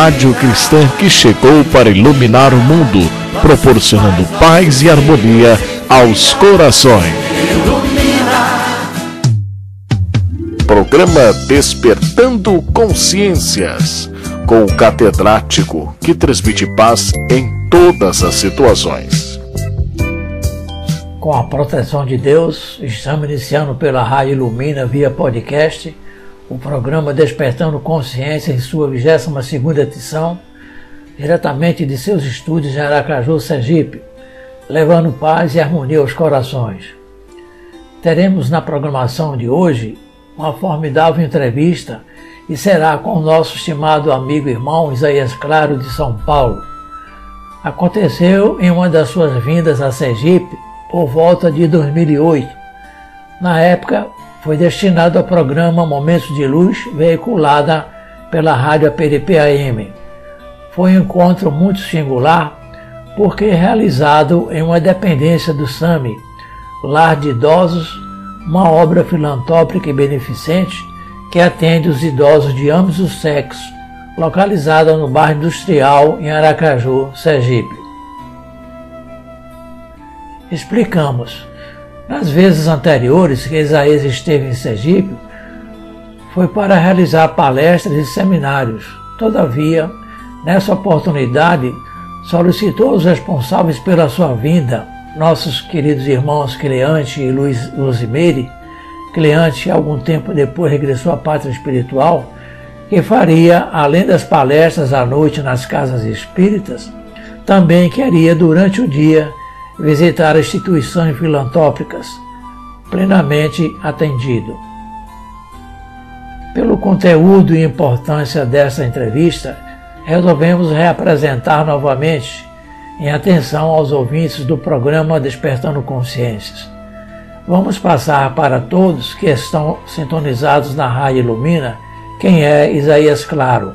rádio cristã que chegou para iluminar o mundo, proporcionando paz e harmonia aos corações. Programa Despertando Consciências, com o catedrático que transmite paz em todas as situações. Com a proteção de Deus, estamos iniciando pela Rádio Ilumina via podcast o programa Despertando Consciência em sua 22ª edição, diretamente de seus estúdios em Aracaju, Sergipe, levando paz e harmonia aos corações. Teremos na programação de hoje uma formidável entrevista e será com o nosso estimado amigo e irmão Isaías Claro de São Paulo. Aconteceu em uma das suas vindas a Sergipe por volta de 2008. Na época, foi destinado ao programa Momentos de Luz, veiculada pela rádio APDP AM. Foi um encontro muito singular, porque realizado em uma dependência do SAMI, Lar de Idosos, uma obra filantrópica e beneficente que atende os idosos de ambos os sexos, localizada no bairro industrial em Aracaju, Sergipe. Explicamos. Nas vezes anteriores que Isaías esteve em Sergipe, foi para realizar palestras e seminários. Todavia, nessa oportunidade, solicitou aos responsáveis pela sua vinda, nossos queridos irmãos Cleante e Luiz Luzimeire, Cleante, algum tempo depois, regressou à pátria espiritual, que faria, além das palestras à noite nas casas espíritas, também queria, durante o dia, visitar instituições filantrópicas, plenamente atendido. Pelo conteúdo e importância dessa entrevista, resolvemos reapresentar novamente em atenção aos ouvintes do programa Despertando Consciências. Vamos passar para todos que estão sintonizados na Rádio Ilumina quem é Isaías Claro.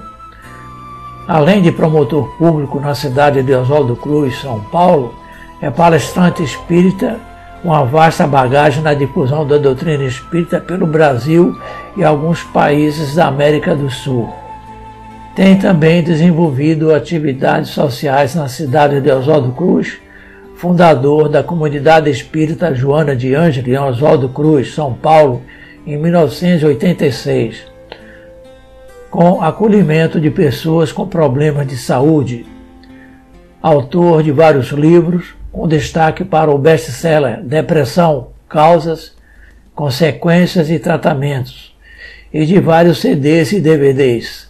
Além de promotor público na cidade de Oswaldo Cruz, São Paulo, é palestrante espírita uma vasta bagagem na difusão da doutrina espírita pelo Brasil e alguns países da América do Sul. Tem também desenvolvido atividades sociais na cidade de Oswaldo Cruz, fundador da comunidade espírita Joana de Ângelo em Oswaldo Cruz, São Paulo, em 1986, com acolhimento de pessoas com problemas de saúde. Autor de vários livros, com destaque para o best-seller Depressão, Causas, Consequências e Tratamentos, e de vários CDs e DVDs.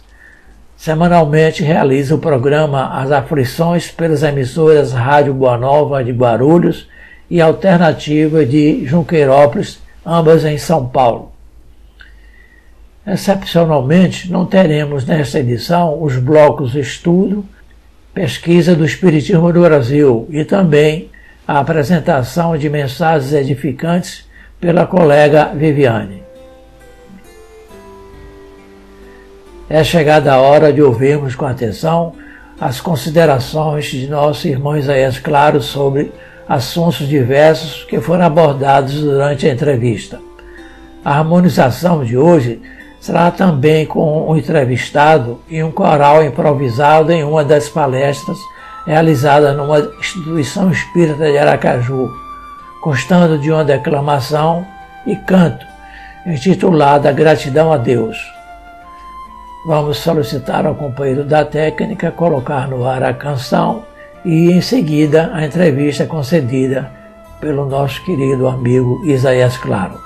Semanalmente realiza o programa As Aflições pelas emissoras Rádio Boa Nova de Guarulhos e Alternativa de Junqueirópolis, ambas em São Paulo. Excepcionalmente, não teremos nesta edição os blocos Estudo, pesquisa do Espiritismo no Brasil e também a apresentação de mensagens edificantes pela colega Viviane. É chegada a hora de ouvirmos com atenção as considerações de nosso irmão Isaías Claro sobre assuntos diversos que foram abordados durante a entrevista. A harmonização de hoje será também com um entrevistado e um coral improvisado em uma das palestras realizada numa instituição espírita de Aracaju, constando de uma declamação e canto intitulada Gratidão a Deus. Vamos solicitar ao companheiro da técnica colocar no ar a canção e, em seguida, a entrevista concedida pelo nosso querido amigo Isaías Claro.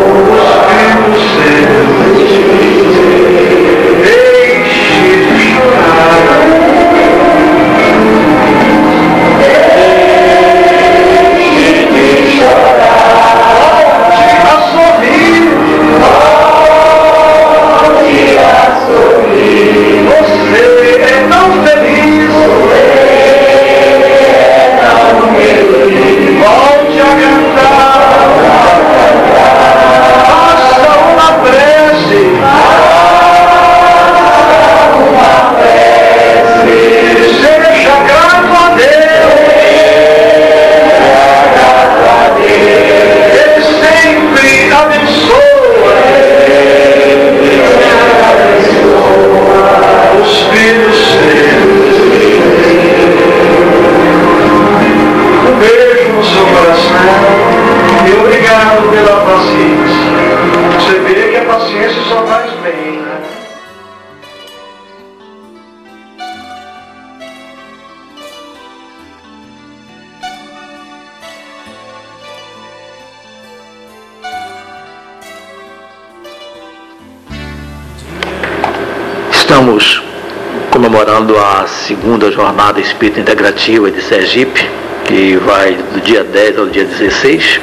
espírita integrativa de Sergipe, que vai do dia 10 ao dia 16.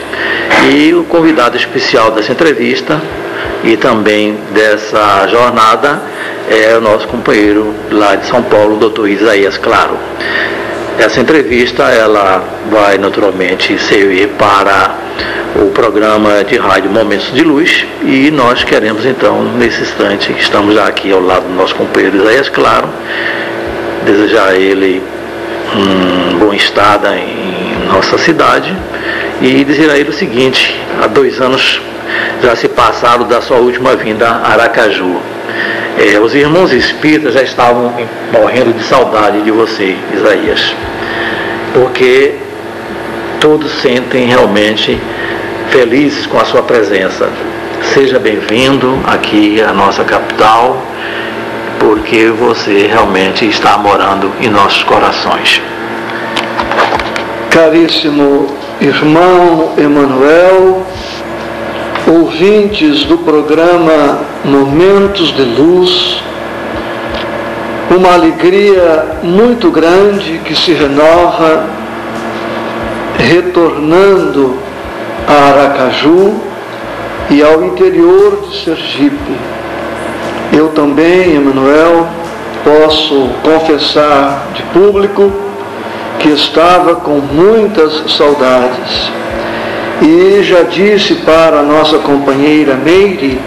E o convidado especial dessa entrevista e também dessa jornada é o nosso companheiro lá de São Paulo, o doutor Isaías Claro. Essa entrevista ela vai naturalmente servir para o programa de rádio Momentos de Luz e nós queremos então, nesse instante, estamos já aqui ao lado do nosso companheiro Isaías Claro, desejar a ele um bom estado em nossa cidade e dizer a ele o seguinte, há dois anos já se passaram da sua última vinda a Aracaju. É, os irmãos espíritas já estavam morrendo de saudade de você, Isaías, porque todos sentem realmente felizes com a sua presença. Seja bem-vindo aqui à nossa capital, porque você realmente está morando em nossos corações. Caríssimo irmão Emanuel, ouvintes do programa Momentos de Luz, uma alegria muito grande que se renova, retornando a Aracaju e ao interior de Sergipe. Eu também, Emanuel, posso confessar de público que estava com muitas saudades. E já disse para a nossa companheira Meire,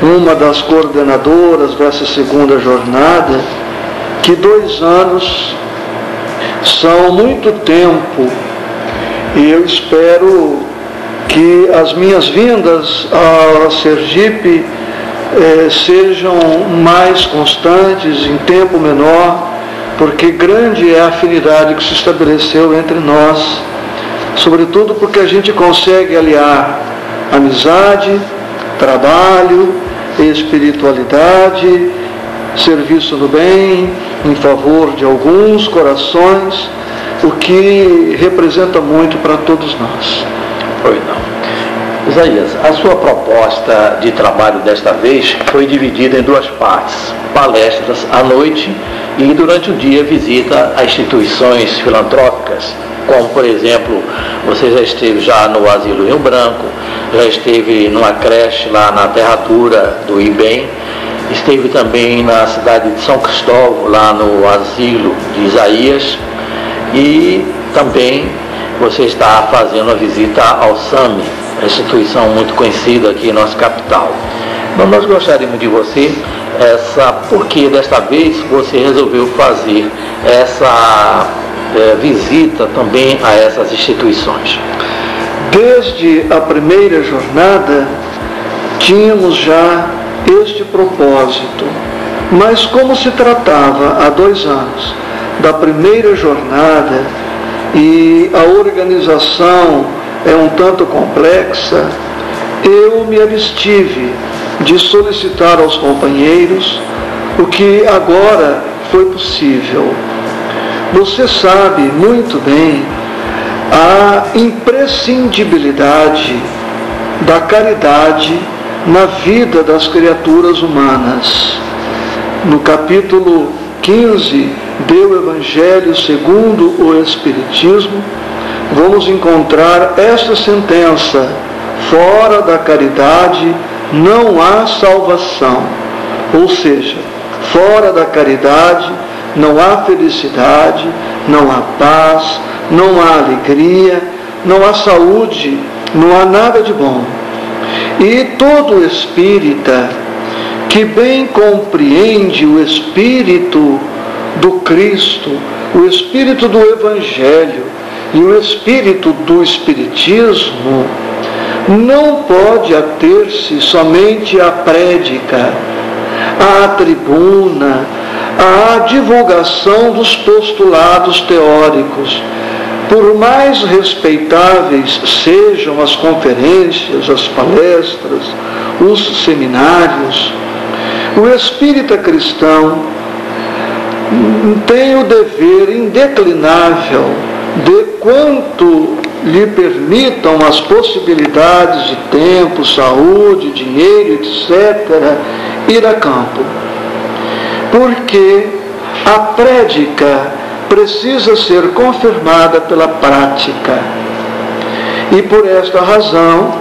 uma das coordenadoras dessa segunda jornada, que dois anos são muito tempo. E eu espero que as minhas vindas a Sergipe eh, sejam mais constantes, em tempo menor, porque grande é a afinidade que se estabeleceu entre nós sobretudo porque a gente consegue aliar amizade, trabalho, espiritualidade, serviço no bem, em favor de alguns corações, o que representa muito para todos nós. Pois não. Isaías, a sua proposta de trabalho desta vez foi dividida em duas partes: palestras à noite e durante o dia visita a instituições filantrópicas como por exemplo, você já esteve já no Asilo Rio Branco, já esteve numa creche lá na Terratura do IBEM, esteve também na cidade de São Cristóvão, lá no Asilo de Isaías, e também você está fazendo a visita ao SAMI, instituição muito conhecida aqui em nossa capital. Mas nós gostaríamos de você essa, porque desta vez você resolveu fazer essa é, visita também a essas instituições? Desde a primeira jornada, tínhamos já este propósito, mas como se tratava há dois anos da primeira jornada e a organização é um tanto complexa, eu me abstive de solicitar aos companheiros o que agora foi possível você sabe muito bem a imprescindibilidade da caridade na vida das criaturas humanas. No capítulo 15 do Evangelho segundo o Espiritismo, vamos encontrar esta sentença: fora da caridade não há salvação. Ou seja, fora da caridade não há felicidade, não há paz, não há alegria, não há saúde, não há nada de bom. E todo espírita que bem compreende o espírito do Cristo, o espírito do Evangelho e o espírito do Espiritismo, não pode ater-se somente à prédica, à tribuna, à divulgação dos postulados teóricos. Por mais respeitáveis sejam as conferências, as palestras, os seminários, o espírita cristão tem o dever indeclinável de quanto lhe permitam as possibilidades de tempo, saúde, dinheiro, etc., ir a campo porque a prédica precisa ser confirmada pela prática. E por esta razão,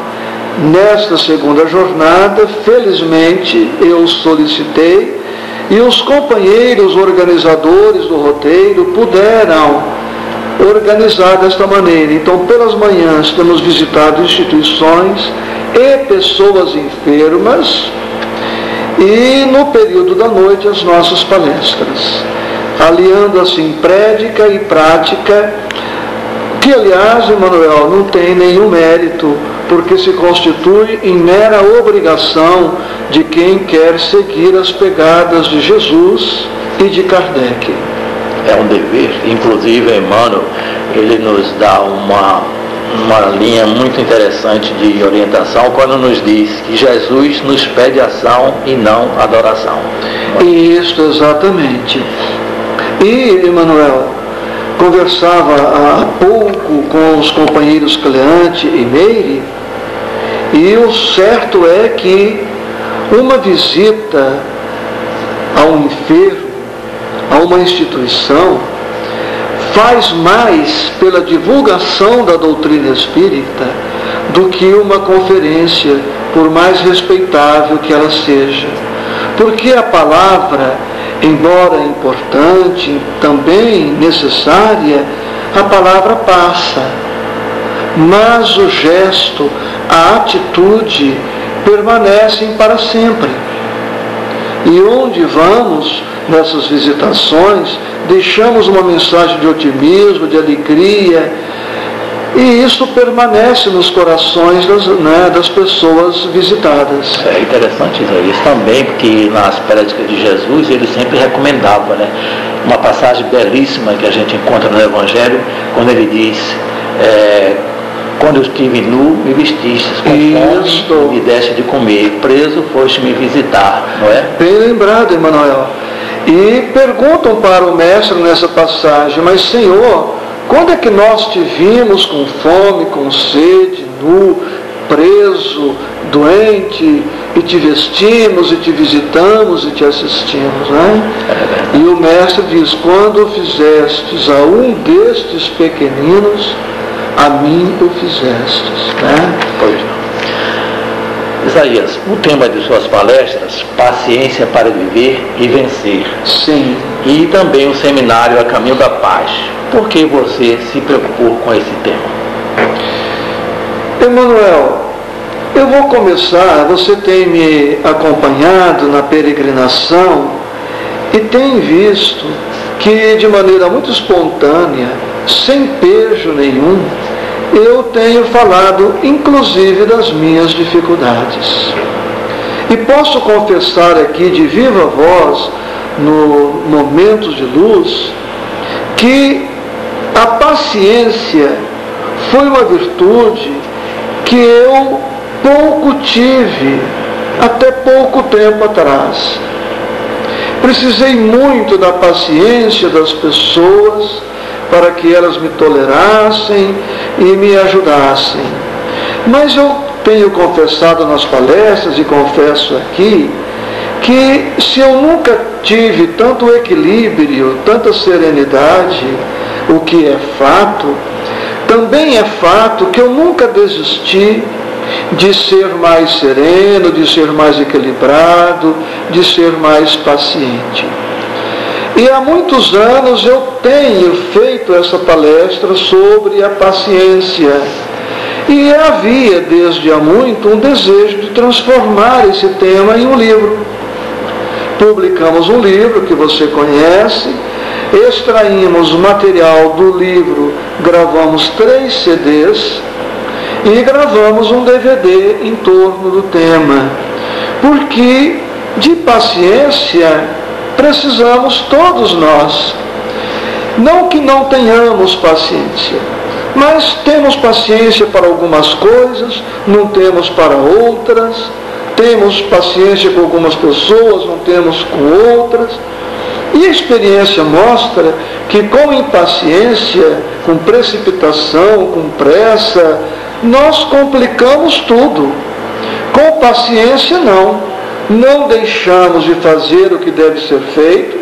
nesta segunda jornada, felizmente eu solicitei e os companheiros organizadores do roteiro puderam organizar desta maneira. Então, pelas manhãs, temos visitado instituições e pessoas enfermas, e no período da noite, as nossas palestras, aliando assim prédica e prática, que aliás, Emanuel, não tem nenhum mérito, porque se constitui em mera obrigação de quem quer seguir as pegadas de Jesus e de Kardec. É um dever, inclusive Emmanuel, ele nos dá uma, uma linha muito interessante de orientação quando nos diz que Jesus nos pede ação e não adoração. Isso, exatamente. E, Emanuel, conversava há pouco com os companheiros Cleante e Meire, e o certo é que uma visita a um enfermo, a uma instituição, faz mais pela divulgação da doutrina espírita do que uma conferência, por mais respeitável que ela seja. Porque a palavra, embora importante, também necessária, a palavra passa. Mas o gesto, a atitude, permanecem para sempre. E onde vamos nessas visitações, deixamos uma mensagem de otimismo, de alegria, e isso permanece nos corações das, né, das pessoas visitadas. É interessante isso também, porque nas prédicas de Jesus ele sempre recomendava, né? Uma passagem belíssima que a gente encontra no Evangelho, quando ele diz, é, quando eu estive nu, me vestistes com me deste de comer, preso, foste me visitar, não é? Bem lembrado, Emanuel. E perguntam para o mestre nessa passagem, mas Senhor, quando é que nós te vimos com fome, com sede, nu, preso, doente, e te vestimos, e te visitamos, e te assistimos, né? E o mestre diz, quando fizestes a um destes pequeninos, a mim o fizestes. Né? Pois não. Isaías, o tema de suas palestras, paciência para viver e vencer. Sim. E também o seminário A Caminho da Paz. Por que você se preocupou com esse tema? Emanuel, eu vou começar, você tem me acompanhado na peregrinação e tem visto que de maneira muito espontânea, sem pejo nenhum, eu tenho falado inclusive das minhas dificuldades. E posso confessar aqui de viva voz, no momento de luz, que a paciência foi uma virtude que eu pouco tive até pouco tempo atrás. Precisei muito da paciência das pessoas para que elas me tolerassem e me ajudassem. Mas eu tenho confessado nas palestras e confesso aqui que se eu nunca tive tanto equilíbrio, tanta serenidade, o que é fato, também é fato que eu nunca desisti de ser mais sereno, de ser mais equilibrado, de ser mais paciente. E há muitos anos eu tenho feito essa palestra sobre a paciência. E havia desde há muito um desejo de transformar esse tema em um livro. Publicamos um livro que você conhece, extraímos o material do livro, gravamos três CDs e gravamos um DVD em torno do tema. Porque de paciência precisamos todos nós. Não que não tenhamos paciência, mas temos paciência para algumas coisas, não temos para outras, temos paciência com algumas pessoas, não temos com outras. E a experiência mostra que com impaciência, com precipitação, com pressa, nós complicamos tudo. Com paciência, não não deixamos de fazer o que deve ser feito,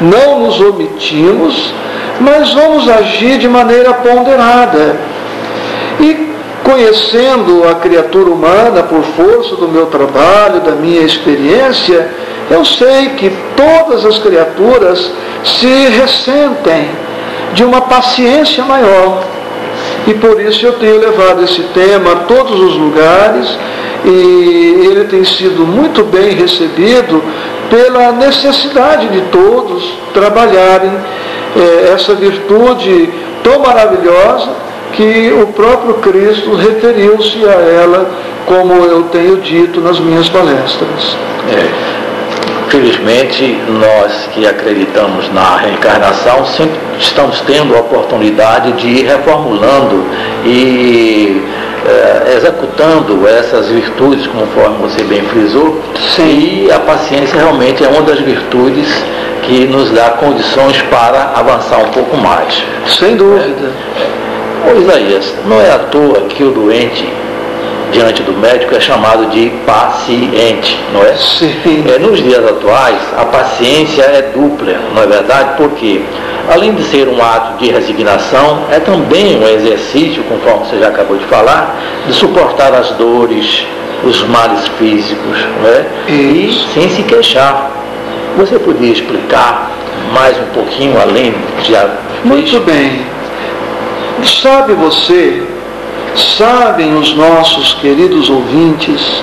não nos omitimos, mas vamos agir de maneira ponderada. E conhecendo a criatura humana por força do meu trabalho, da minha experiência, eu sei que todas as criaturas se ressentem de uma paciência maior. E por isso eu tenho levado esse tema a todos os lugares e ele tem sido muito bem recebido pela necessidade de todos trabalharem eh, essa virtude tão maravilhosa que o próprio Cristo referiu-se a ela, como eu tenho dito nas minhas palestras. É. Felizmente, nós que acreditamos na reencarnação sempre estamos tendo a oportunidade de ir reformulando e é, executando essas virtudes, conforme você bem frisou. Sim. E a paciência realmente é uma das virtudes que nos dá condições para avançar um pouco mais. Sem dúvida. É. Ô Isaías, não é à toa que o doente diante do médico é chamado de paciente, não é? Sim. É, nos dias atuais, a paciência é dupla, não é verdade? Porque, além de ser um ato de resignação, é também um exercício, conforme você já acabou de falar, de suportar as dores, os males físicos, não é? E sem se queixar. Você podia explicar mais um pouquinho além de já Muito bem. Sabe você Sabem os nossos queridos ouvintes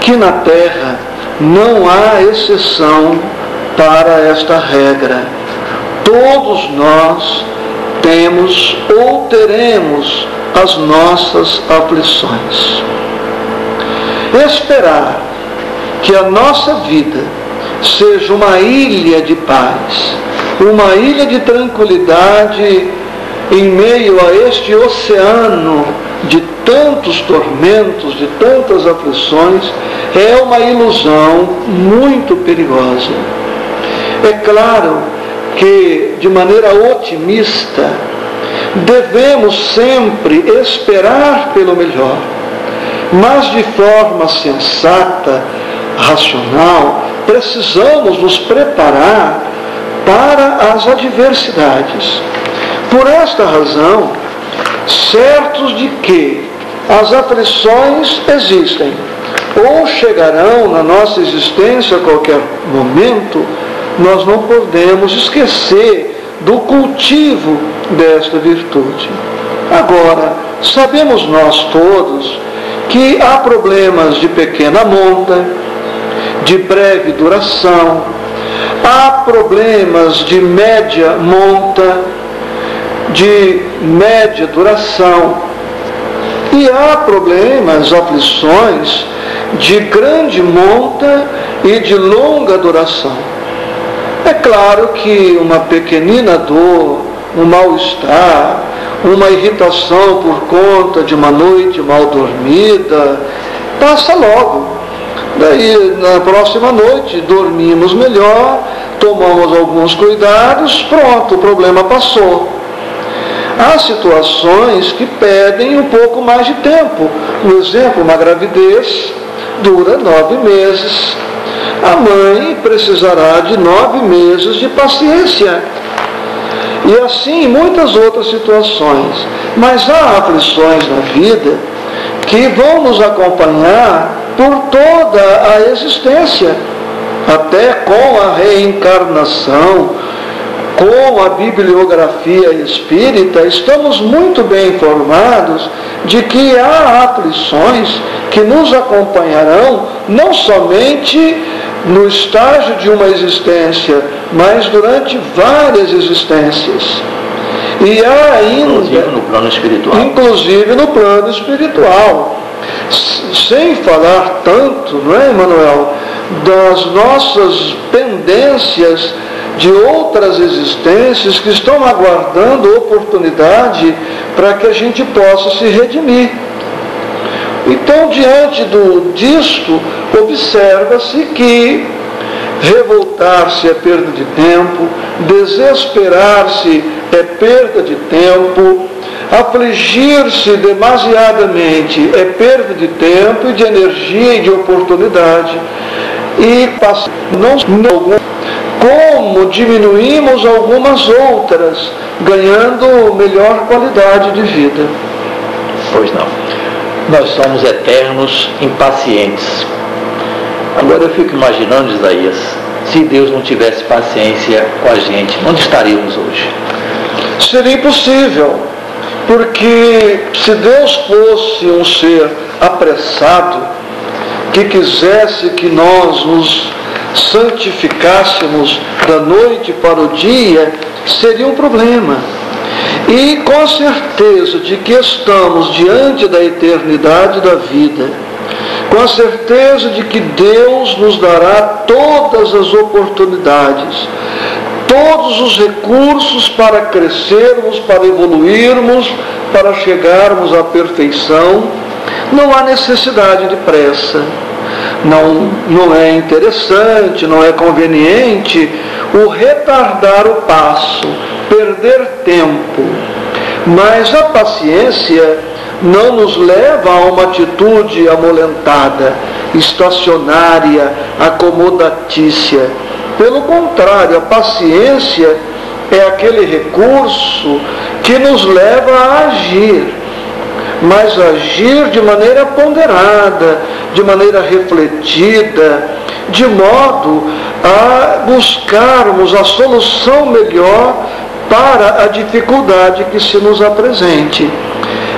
que na terra não há exceção para esta regra. Todos nós temos ou teremos as nossas aflições. Esperar que a nossa vida seja uma ilha de paz, uma ilha de tranquilidade em meio a este oceano de tantos tormentos, de tantas aflições, é uma ilusão muito perigosa. É claro que, de maneira otimista, devemos sempre esperar pelo melhor, mas de forma sensata, racional, precisamos nos preparar para as adversidades. Por esta razão, certos de que as aflições existem ou chegarão na nossa existência a qualquer momento, nós não podemos esquecer do cultivo desta virtude. Agora, sabemos nós todos que há problemas de pequena monta, de breve duração, há problemas de média monta, de média duração. E há problemas, aflições de grande monta e de longa duração. É claro que uma pequenina dor, um mal-estar, uma irritação por conta de uma noite mal dormida, passa logo. Daí, na próxima noite, dormimos melhor, tomamos alguns cuidados, pronto, o problema passou. Há situações que pedem um pouco mais de tempo. Um exemplo, uma gravidez dura nove meses. A mãe precisará de nove meses de paciência. E assim muitas outras situações. Mas há aflições na vida que vão nos acompanhar por toda a existência, até com a reencarnação, com a bibliografia espírita, estamos muito bem informados de que há aflições que nos acompanharão não somente no estágio de uma existência, mas durante várias existências. E há ainda. Inclusive no plano espiritual. Inclusive no plano espiritual. Sem falar tanto, não é, Emanuel, das nossas pendências de outras existências que estão aguardando oportunidade para que a gente possa se redimir. Então, diante do, disto, observa-se que revoltar-se é perda de tempo, desesperar-se é perda de tempo, afligir-se demasiadamente é perda de tempo e de energia e de oportunidade. e não, não como diminuímos algumas outras, ganhando melhor qualidade de vida. Pois não. Nós somos eternos impacientes. Agora eu fico imaginando, Isaías, se Deus não tivesse paciência com a gente, onde estaríamos hoje? Seria impossível, porque se Deus fosse um ser apressado, que quisesse que nós nos santificássemos da noite para o dia, seria um problema. E com a certeza de que estamos diante da eternidade da vida, com a certeza de que Deus nos dará todas as oportunidades, todos os recursos para crescermos, para evoluirmos, para chegarmos à perfeição, não há necessidade de pressa. Não, não é interessante, não é conveniente o retardar o passo, perder tempo. Mas a paciência não nos leva a uma atitude amolentada, estacionária, acomodatícia. Pelo contrário, a paciência é aquele recurso que nos leva a agir, mas agir de maneira ponderada, de maneira refletida, de modo a buscarmos a solução melhor para a dificuldade que se nos apresente.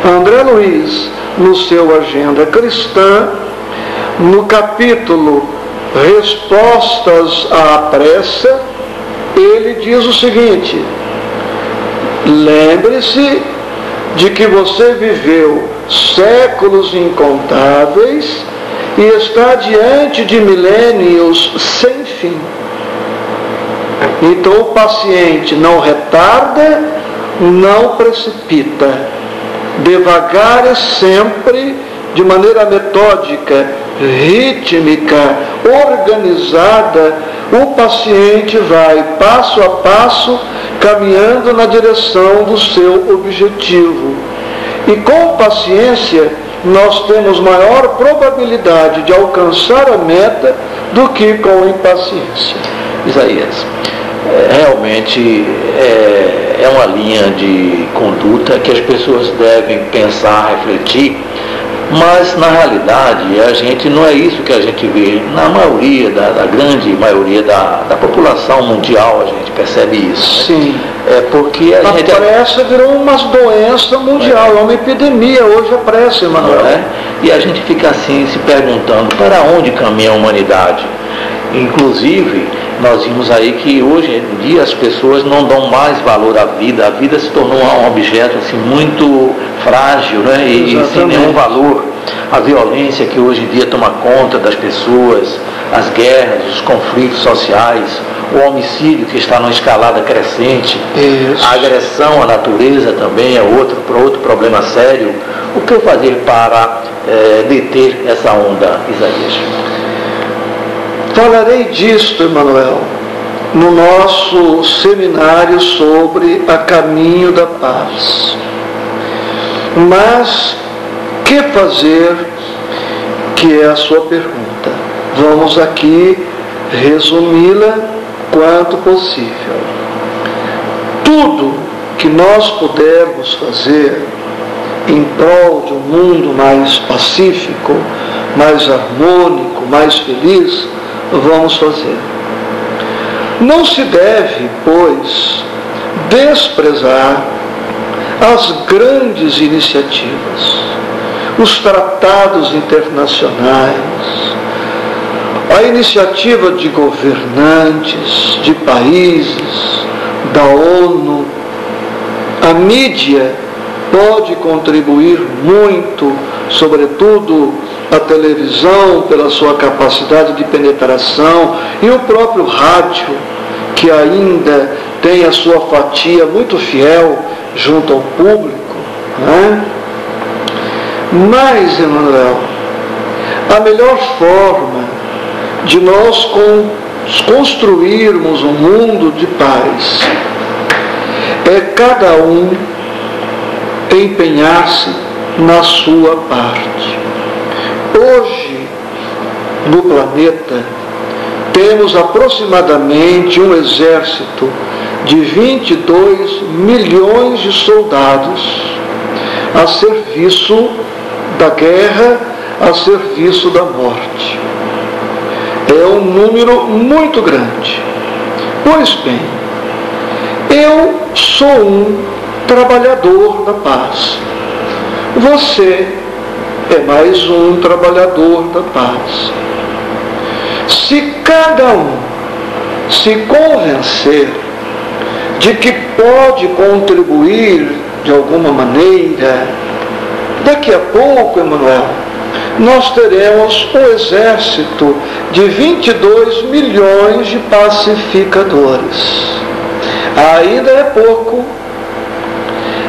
André Luiz, no seu Agenda Cristã, no capítulo Respostas à Pressa, ele diz o seguinte: lembre-se de que você viveu séculos incontáveis e está diante de milênios sem fim. Então o paciente não retarda, não precipita. Devagar e sempre, de maneira metódica, rítmica, organizada, o paciente vai passo a passo caminhando na direção do seu objetivo. E com paciência, nós temos maior probabilidade de alcançar a meta do que com impaciência. Isaías, é, realmente é, é uma linha de conduta que as pessoas devem pensar, refletir mas na realidade a gente não é isso que a gente vê. Na maioria, da, da grande maioria da, da, população mundial a gente percebe isso. Sim. É porque a, a gente. pressa virou uma doença mundial, é, uma epidemia hoje a pressa, Emanuel. É? E a gente fica assim se perguntando para onde caminha a humanidade. Inclusive, nós vimos aí que hoje em dia as pessoas não dão mais valor à vida, a vida se tornou um objeto assim, muito frágil né? e, sem nenhum valor. A violência que hoje em dia toma conta das pessoas, as guerras, os conflitos sociais, o homicídio que está numa escalada crescente, Isso. a agressão à natureza também é outro, outro problema sério. O que fazer para é, deter essa onda, Isaías? Falarei disto, Emanuel, no nosso seminário sobre a caminho da paz. Mas que fazer, que é a sua pergunta. Vamos aqui resumi-la quanto possível. Tudo que nós pudermos fazer em prol de um mundo mais pacífico, mais harmônico, mais feliz, vamos fazer. Não se deve, pois, desprezar as grandes iniciativas, os tratados internacionais, a iniciativa de governantes, de países, da ONU, a mídia pode contribuir muito, sobretudo a televisão pela sua capacidade de penetração e o próprio rádio, que ainda tem a sua fatia muito fiel junto ao público. Né? Mas, Emanuel, a melhor forma de nós construirmos um mundo de paz é cada um empenhar-se na sua parte. Hoje, no planeta, temos aproximadamente um exército de 22 milhões de soldados a serviço da guerra, a serviço da morte. É um número muito grande. Pois bem, eu sou um trabalhador da paz. Você é mais um trabalhador da paz. Se cada um se convencer de que pode contribuir de alguma maneira, daqui a pouco, Emanuel, nós teremos um exército de 22 milhões de pacificadores. Ainda é pouco,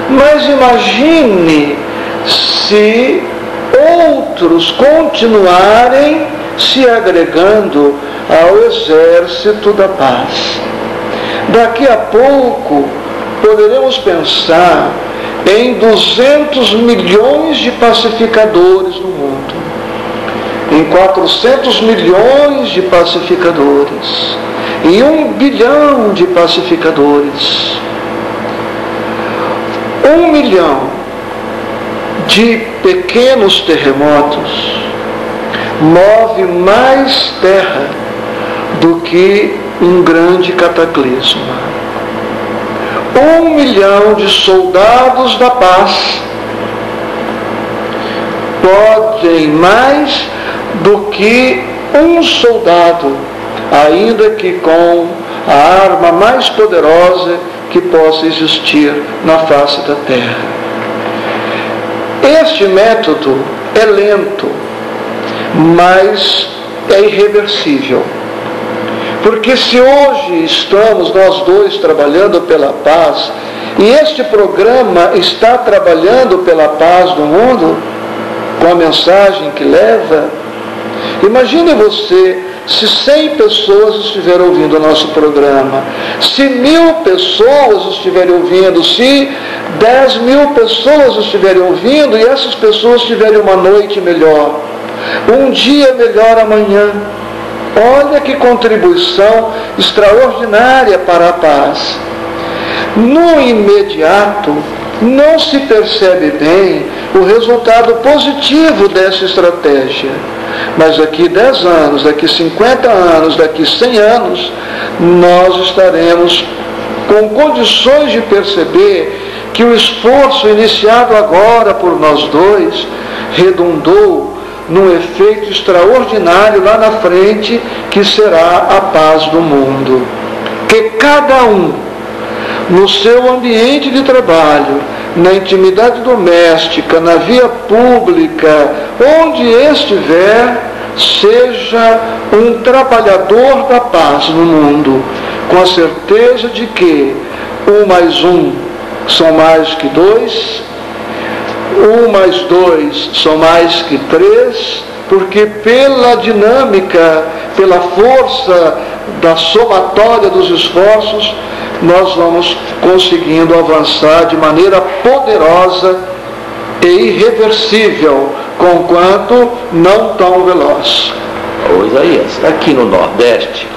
mas imagine se outros continuarem se agregando ao exército da paz. Daqui a pouco poderemos pensar em 200 milhões de pacificadores no mundo, em 400 milhões de pacificadores, em um bilhão de pacificadores. Um milhão de pequenos terremotos move mais terra do que um grande cataclisma. Um milhão de soldados da paz podem mais do que um soldado, ainda que com a arma mais poderosa que possa existir na face da terra. Este método é lento, mas é irreversível. Porque se hoje estamos nós dois trabalhando pela paz, e este programa está trabalhando pela paz no mundo, com a mensagem que leva, imagine você se 100 pessoas estiverem ouvindo o nosso programa, se mil pessoas estiverem ouvindo, se 10 mil pessoas estiverem ouvindo e essas pessoas tiverem uma noite melhor, um dia melhor amanhã, Olha que contribuição extraordinária para a paz. No imediato, não se percebe bem o resultado positivo dessa estratégia. Mas daqui 10 anos, daqui 50 anos, daqui 100 anos, nós estaremos com condições de perceber que o esforço iniciado agora por nós dois redundou num efeito extraordinário lá na frente, que será a paz do mundo. Que cada um, no seu ambiente de trabalho, na intimidade doméstica, na via pública, onde estiver, seja um trabalhador da paz no mundo, com a certeza de que um mais um são mais que dois, um mais dois são mais que três, porque pela dinâmica, pela força da somatória dos esforços, nós vamos conseguindo avançar de maneira poderosa e irreversível, conquanto não tão veloz. Ô Isaías, aqui no Nordeste,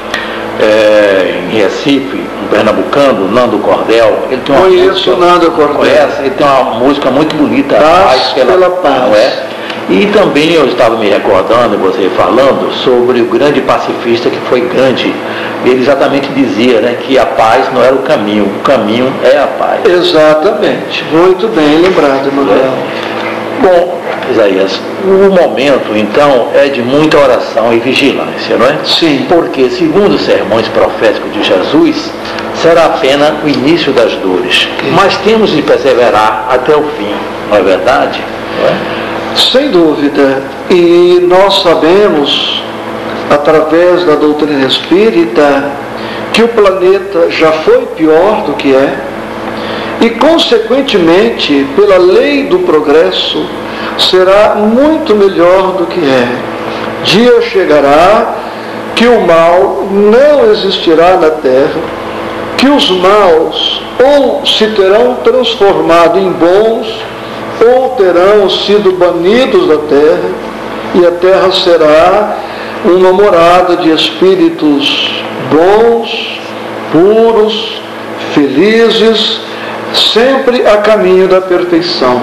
é, em Recife, um pernambucano, Nando Cordel, ele tem uma Conheço música, Nando Cordel. Conhece, ele tem uma música muito bonita, Paz, paz pela, pela paz. Não é? E também eu estava me recordando, você falando, sobre o grande pacifista que foi grande. Ele exatamente dizia né, que a paz não era o caminho, o caminho é a paz. Exatamente, muito bem lembrado, Manuel. É. Bom, Isaías, o momento então é de muita oração e vigilância, não é? Sim. Porque, segundo os sermões proféticos de Jesus, será apenas o início das dores. Mas temos de perseverar até o fim, não é verdade? Não é? Sem dúvida. E nós sabemos, através da doutrina espírita, que o planeta já foi pior do que é. E, consequentemente, pela lei do progresso, será muito melhor do que é. Dia chegará que o mal não existirá na terra, que os maus ou se terão transformado em bons, ou terão sido banidos da terra, e a terra será uma morada de espíritos bons, puros, felizes, sempre a caminho da perfeição.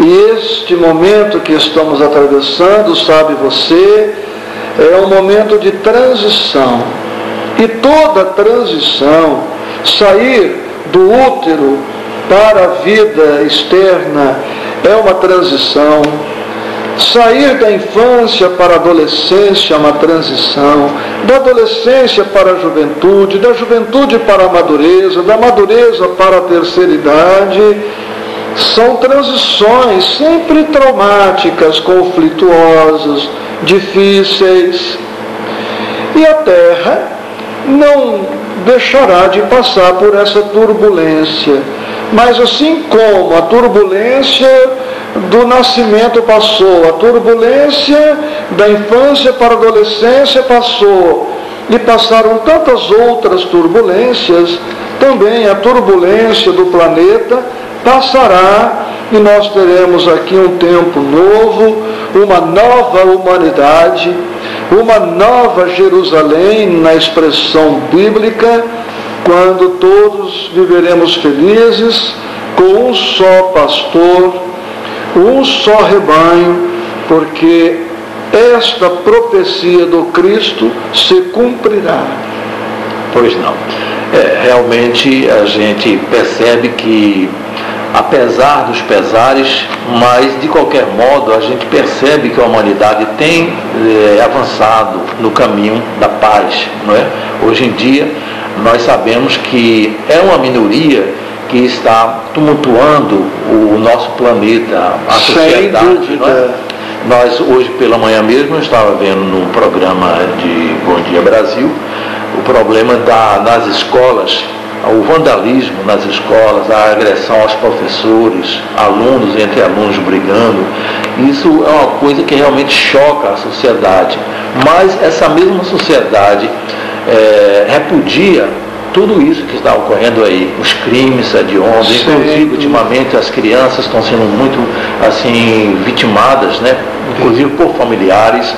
E este momento que estamos atravessando, sabe você, é um momento de transição. E toda transição, sair do útero para a vida externa, é uma transição. Sair da infância para a adolescência é uma transição, da adolescência para a juventude, da juventude para a madureza, da madureza para a terceira idade, são transições sempre traumáticas, conflituosas, difíceis. E a Terra não deixará de passar por essa turbulência. Mas assim como a turbulência do nascimento passou, a turbulência da infância para a adolescência passou, e passaram tantas outras turbulências, também a turbulência do planeta passará e nós teremos aqui um tempo novo, uma nova humanidade, uma nova Jerusalém na expressão bíblica, quando todos viveremos felizes com um só pastor, um só rebanho, porque esta profecia do Cristo se cumprirá. Pois não. É, realmente a gente percebe que apesar dos pesares, mas de qualquer modo a gente percebe que a humanidade tem é, avançado no caminho da paz, não é? Hoje em dia nós sabemos que é uma minoria que está tumultuando o nosso planeta, a sociedade, não é? Nós hoje pela manhã mesmo eu estava vendo no programa de Bom Dia Brasil o problema da, nas escolas o vandalismo nas escolas, a agressão aos professores, alunos entre alunos brigando, isso é uma coisa que realmente choca a sociedade. Mas essa mesma sociedade é, repudia tudo isso que está ocorrendo aí, os crimes hediondos, inclusive ultimamente as crianças estão sendo muito assim vitimadas, né? Inclusive por familiares.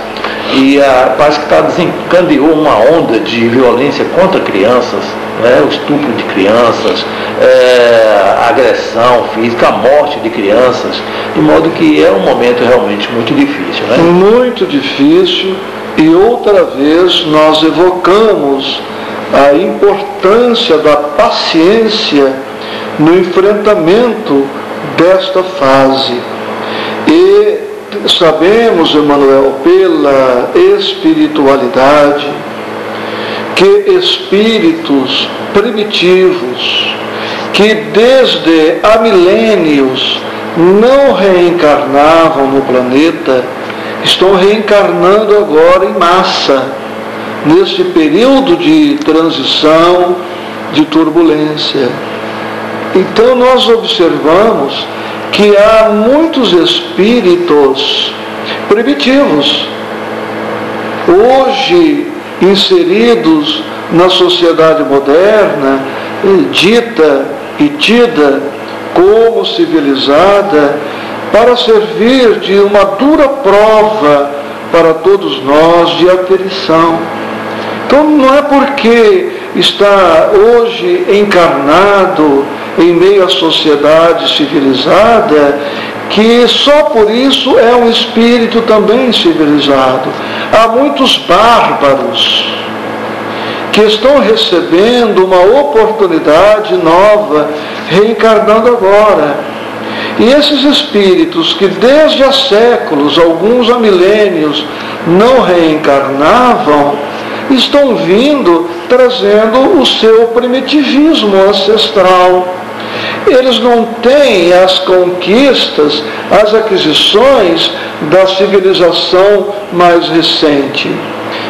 E ah, parece que está desencadeou uma onda de violência contra crianças, né? o estupro de crianças, é, a agressão física, a morte de crianças, de modo que é um momento realmente muito difícil. Né? Muito difícil, e outra vez nós evocamos a importância da paciência no enfrentamento desta fase. E sabemos, Emmanuel, pela espiritualidade, que espíritos primitivos, que desde há milênios não reencarnavam no planeta, estão reencarnando agora em massa, neste período de transição, de turbulência. Então nós observamos que há muitos espíritos primitivos, hoje inseridos na sociedade moderna, dita e tida como civilizada, para servir de uma dura prova para todos nós de aferição. Então não é porque está hoje encarnado em meio à sociedade civilizada que só por isso é um espírito também civilizado. Há muitos bárbaros que estão recebendo uma oportunidade nova, reencarnando agora. E esses espíritos que desde há séculos, alguns há milênios, não reencarnavam, estão vindo trazendo o seu primitivismo ancestral eles não têm as conquistas, as aquisições da civilização mais recente.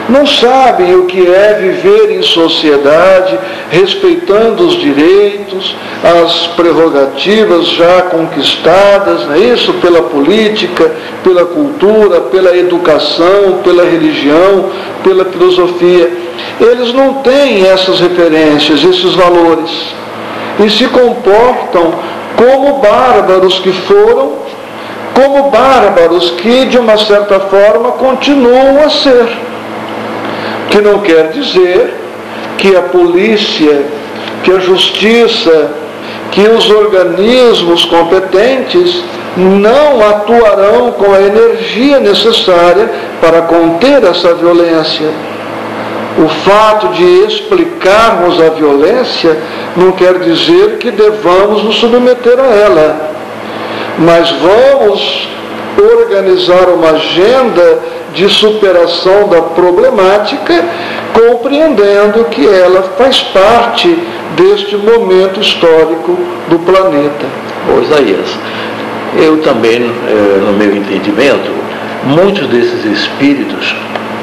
Não sabem o que é viver em sociedade, respeitando os direitos, as prerrogativas já conquistadas, não é isso? Pela política, pela cultura, pela educação, pela religião, pela filosofia. Eles não têm essas referências, esses valores e se comportam como bárbaros que foram, como bárbaros que, de uma certa forma, continuam a ser. Que não quer dizer que a polícia, que a justiça, que os organismos competentes não atuarão com a energia necessária para conter essa violência. O fato de explicarmos a violência não quer dizer que devamos nos submeter a ela, mas vamos organizar uma agenda de superação da problemática, compreendendo que ela faz parte deste momento histórico do planeta. Ô Isaías, eu também, eh, no meu entendimento, muitos desses espíritos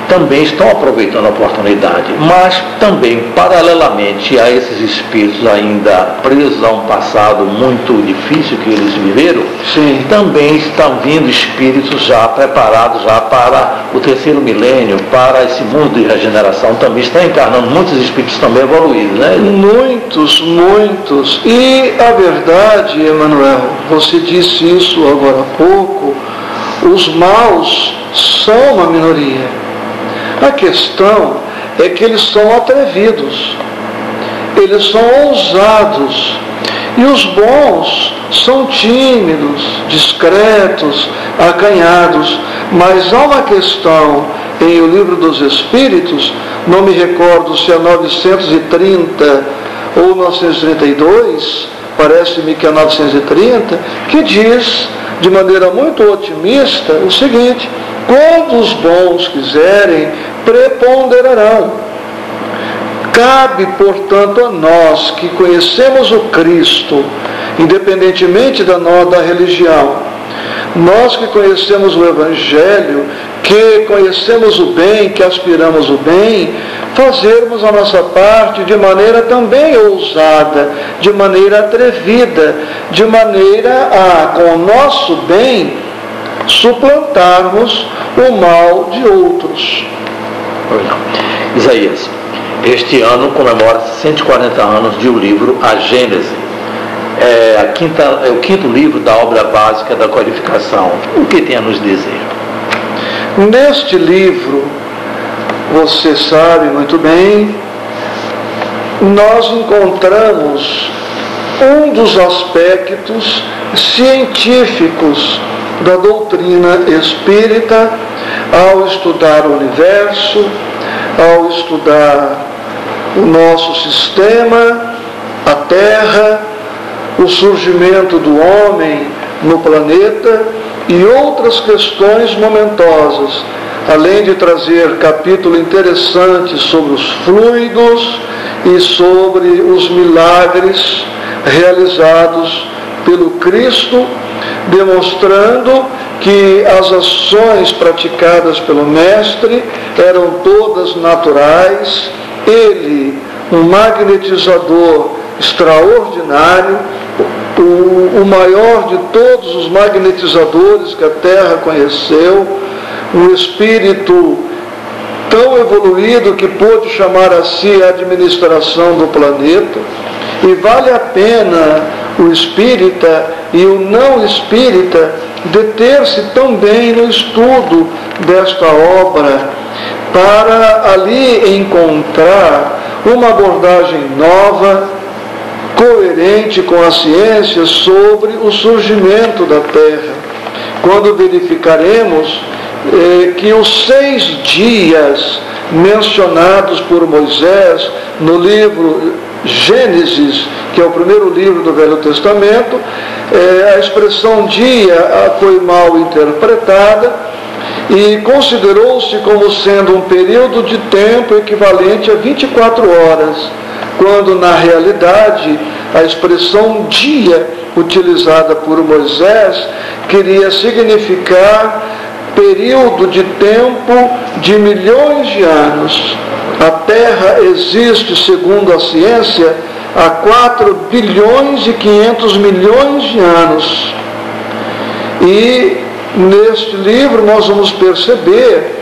também estão aproveitando a oportunidade, mas também, paralelamente a esses espíritos ainda presos a um passado muito difícil que eles viveram, Sim. também estão vindo espíritos já preparados já para o terceiro milênio, para esse mundo de regeneração, também estão encarnando muitos espíritos também evoluídos, né? Muitos, muitos. E a verdade, Emanuel, você disse isso agora há pouco, os maus são uma minoria a questão é que eles são atrevidos, eles são ousados, e os bons são tímidos, discretos, acanhados. Mas há uma questão em O Livro dos Espíritos, não me recordo se é 930 ou 932, parece-me que é 930, que diz de maneira muito otimista o seguinte: quando os bons quiserem, preponderarão. Cabe, portanto, a nós que conhecemos o Cristo, independentemente da nossa religião, nós que conhecemos o Evangelho, que conhecemos o bem, que aspiramos o bem, fazermos a nossa parte de maneira também ousada, de maneira atrevida, de maneira a, com o nosso bem, suplantarmos o mal de outros. Isaías, este ano comemora 140 anos de o um livro A Gênese. É, a quinta, é o quinto livro da obra básica da codificação. O que tem a nos dizer? Neste livro, você sabe muito bem, nós encontramos um dos aspectos científicos da doutrina espírita ao estudar o universo, ao estudar o nosso sistema, a Terra, o surgimento do homem no planeta e outras questões momentosas, além de trazer capítulo interessante sobre os fluidos e sobre os milagres realizados pelo Cristo demonstrando que as ações praticadas pelo Mestre eram todas naturais, ele, um magnetizador extraordinário, o, o maior de todos os magnetizadores que a Terra conheceu, um espírito tão evoluído que pôde chamar a si a administração do planeta, e vale a pena o espírita e o não espírita deter-se também no estudo desta obra para ali encontrar uma abordagem nova, coerente com a ciência sobre o surgimento da Terra. Quando verificaremos eh, que os seis dias mencionados por Moisés no livro Gênesis, que é o primeiro livro do Velho Testamento, é, a expressão dia foi mal interpretada e considerou-se como sendo um período de tempo equivalente a 24 horas, quando na realidade a expressão dia utilizada por Moisés queria significar período de tempo de milhões de anos. A Terra existe, segundo a ciência, há 4 bilhões e 500 milhões de anos. E neste livro nós vamos perceber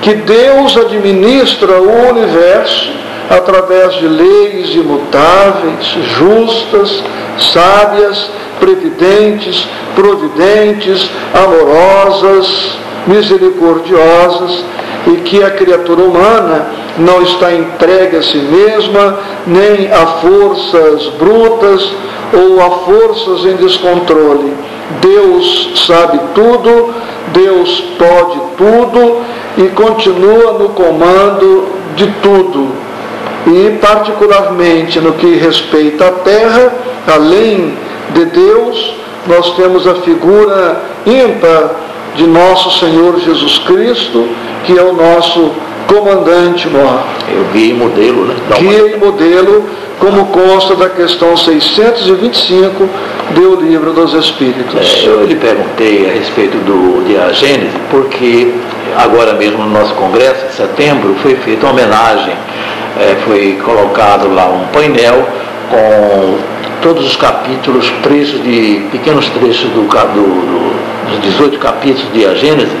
que Deus administra o universo através de leis imutáveis, justas, sábias, previdentes, providentes, amorosas, misericordiosas, e que a criatura humana não está entregue a si mesma, nem a forças brutas ou a forças em descontrole. Deus sabe tudo, Deus pode tudo e continua no comando de tudo. E, particularmente no que respeita à terra, além de Deus, nós temos a figura ímpar de nosso Senhor Jesus Cristo, que é o nosso comandante maior. É o guia e modelo, né? Guia e modelo, como consta da questão 625 do Livro dos Espíritos. É, eu lhe perguntei a respeito do, de a Gênese, porque agora mesmo no nosso congresso, em setembro, foi feita uma homenagem, é, foi colocado lá um painel com todos os capítulos, trechos de, pequenos trechos do, do, dos 18 capítulos de A Gênese,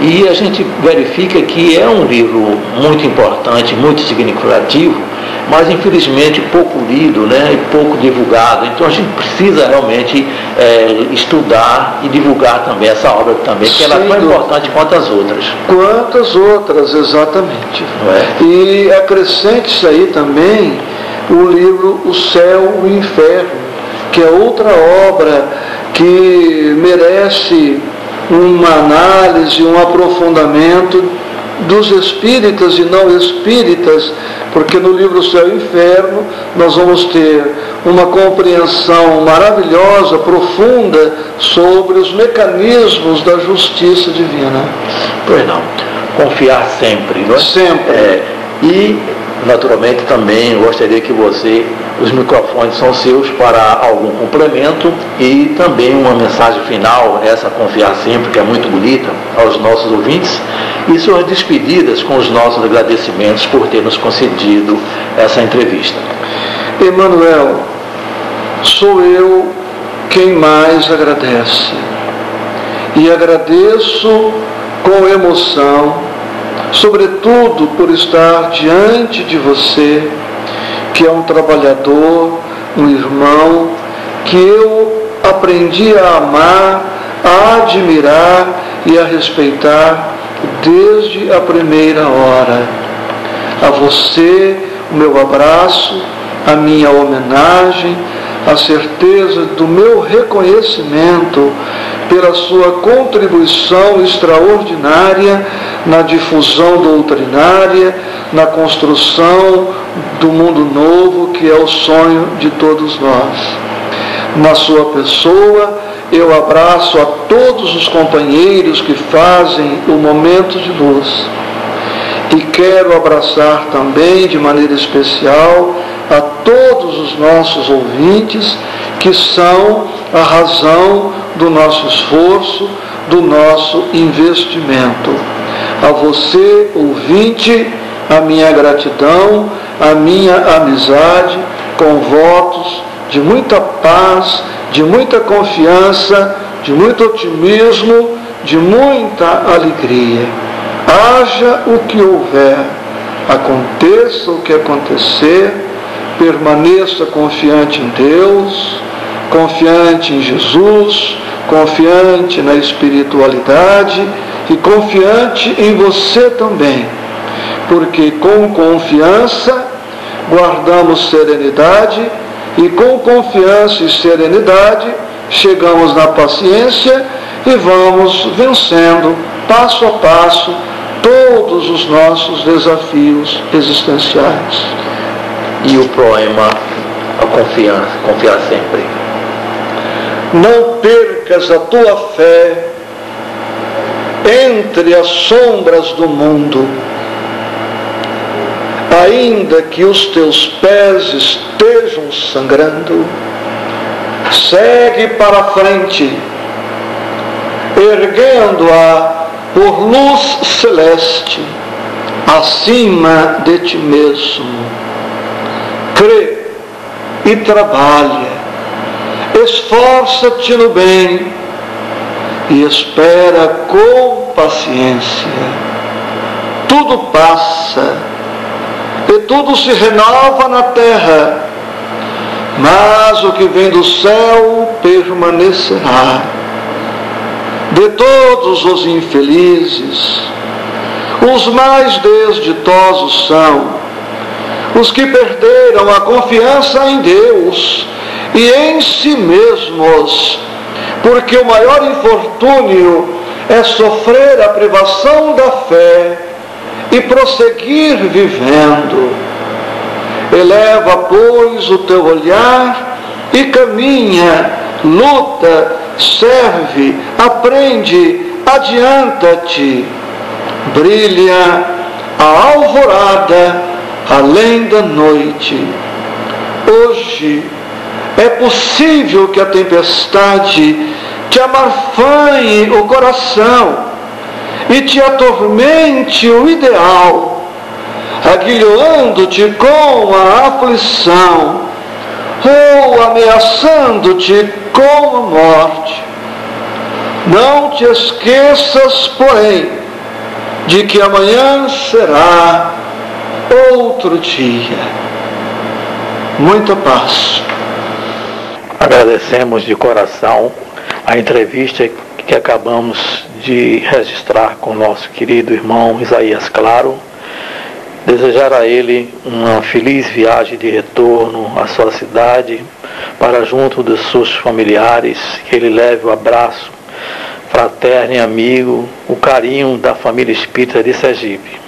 e a gente verifica que é um livro muito importante, muito significativo, mas infelizmente pouco lido né, e pouco divulgado. Então a gente precisa realmente é, estudar e divulgar também essa obra também, que ela é tão importante quanto as outras. Quantas outras, exatamente. É? E acrescente isso aí também o livro O Céu e o Inferno, que é outra obra que merece uma análise, um aprofundamento dos espíritas e não espíritas, porque no livro Céu e Inferno nós vamos ter uma compreensão maravilhosa, profunda sobre os mecanismos da justiça divina. Pois não, confiar sempre, não é? Sempre. É, e Naturalmente também gostaria que você, os microfones são seus para algum complemento e também uma mensagem final, essa confiar sempre, que é muito bonita, aos nossos ouvintes, e suas despedidas com os nossos agradecimentos por ter nos concedido essa entrevista. Emanuel, sou eu quem mais agradece. E agradeço com emoção sobretudo por estar diante de você, que é um trabalhador, um irmão, que eu aprendi a amar, a admirar e a respeitar desde a primeira hora. A você, o meu abraço, a minha homenagem, a certeza do meu reconhecimento pela sua contribuição extraordinária na difusão doutrinária, na construção do mundo novo que é o sonho de todos nós. Na sua pessoa, eu abraço a todos os companheiros que fazem o momento de luz. E quero abraçar também, de maneira especial, a todos os nossos ouvintes que são a razão do nosso esforço, do nosso investimento. A você, ouvinte, a minha gratidão, a minha amizade, com votos de muita paz, de muita confiança, de muito otimismo, de muita alegria. Haja o que houver, aconteça o que acontecer, permaneça confiante em Deus, confiante em Jesus, confiante na espiritualidade e confiante em você também, porque com confiança guardamos serenidade e com confiança e serenidade chegamos na paciência e vamos vencendo passo a passo todos os nossos desafios existenciais. E o poema A Confiança, Confiar Sempre. Não percas a tua fé entre as sombras do mundo, ainda que os teus pés estejam sangrando, segue para frente, erguendo-a por luz celeste, acima de ti mesmo. Crê e trabalha, esforça-te no bem e espera com paciência. Tudo passa e tudo se renova na terra, mas o que vem do céu permanecerá. De todos os infelizes, Os mais desditosos são os que perderam a confiança em Deus e em si mesmos, porque o maior infortúnio é sofrer a privação da fé e prosseguir vivendo. Eleva, pois, o teu olhar e caminha, luta, serve, aprende, adianta-te. Brilha a alvorada além da noite. Hoje é possível que a tempestade te amarfanhe o coração e te atormente o ideal, aguilhoando-te com a aflição ou ameaçando-te com a morte. Não te esqueças, porém, de que amanhã será outro dia. Muita paz. Agradecemos de coração a entrevista que acabamos de registrar com nosso querido irmão Isaías Claro. Desejar a ele uma feliz viagem de retorno à sua cidade, para junto dos seus familiares, que ele leve o abraço fraterno e amigo, o carinho da família espírita de Sergipe.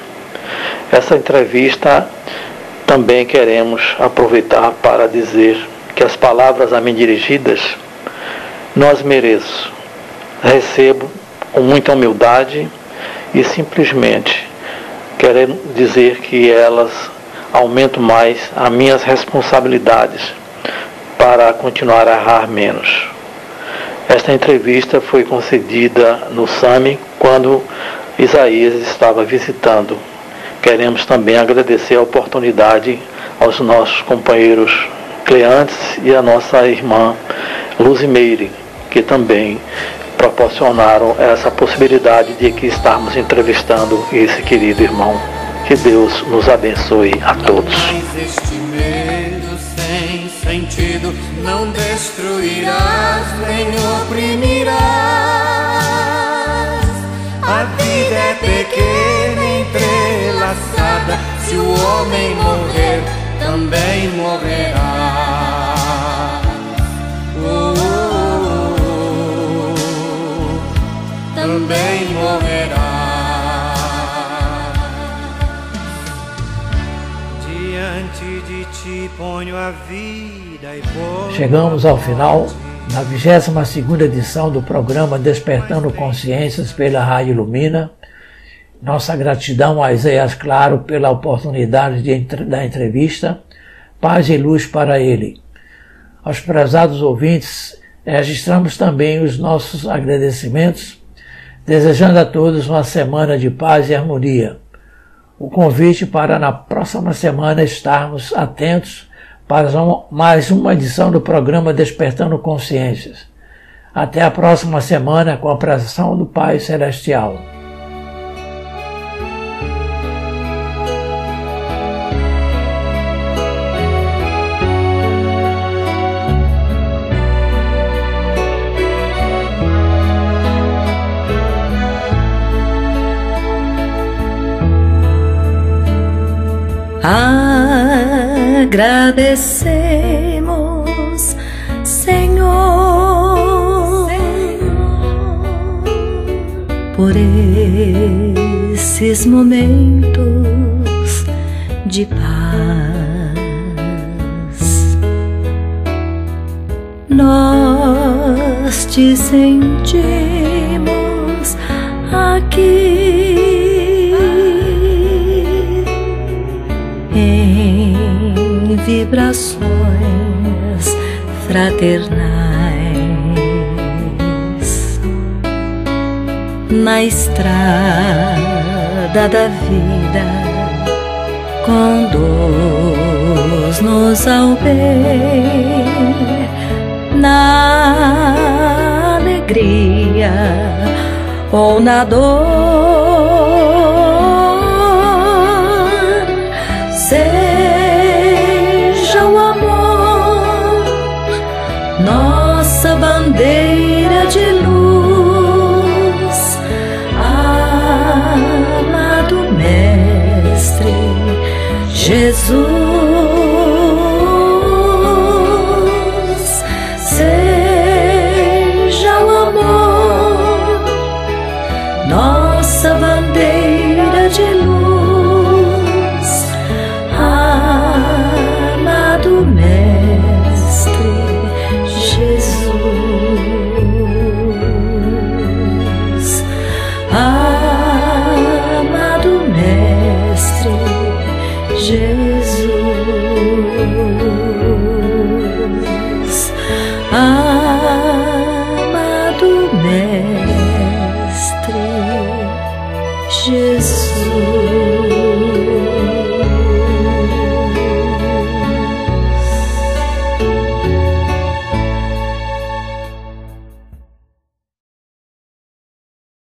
Essa entrevista também queremos aproveitar para dizer que as palavras a mim dirigidas nós mereço, recebo com muita humildade e simplesmente querendo dizer que elas aumentam mais as minhas responsabilidades para continuar a errar menos. Esta entrevista foi concedida no SAMI quando Isaías estava visitando. Queremos também agradecer a oportunidade aos nossos companheiros Cleantes e a nossa irmã Luzimeire, que também proporcionaram essa possibilidade de que estarmos entrevistando esse querido irmão. Que Deus nos abençoe a todos. Este medo sem sentido não destruirás nem oprimirás. A vida é pequena, entrelaçada. Se o homem morrer, também morrerá. Também morrerá. Diante de ti ponho a vida e Chegamos ao final da 22 edição do programa Despertando Consciências pela Rádio Lumina. Nossa gratidão a Isaías Claro pela oportunidade de, da entrevista. Paz e luz para ele. Aos prezados ouvintes, registramos também os nossos agradecimentos desejando a todos uma semana de paz e harmonia. O convite para na próxima semana estarmos atentos para mais uma edição do programa Despertando Consciências. Até a próxima semana com a presença do Pai Celestial. Agradecemos, Senhor, por esses momentos de paz. Nós te sentimos aqui. Vibrações fraternais na estrada da vida conduz-nos ao bem na alegria ou na dor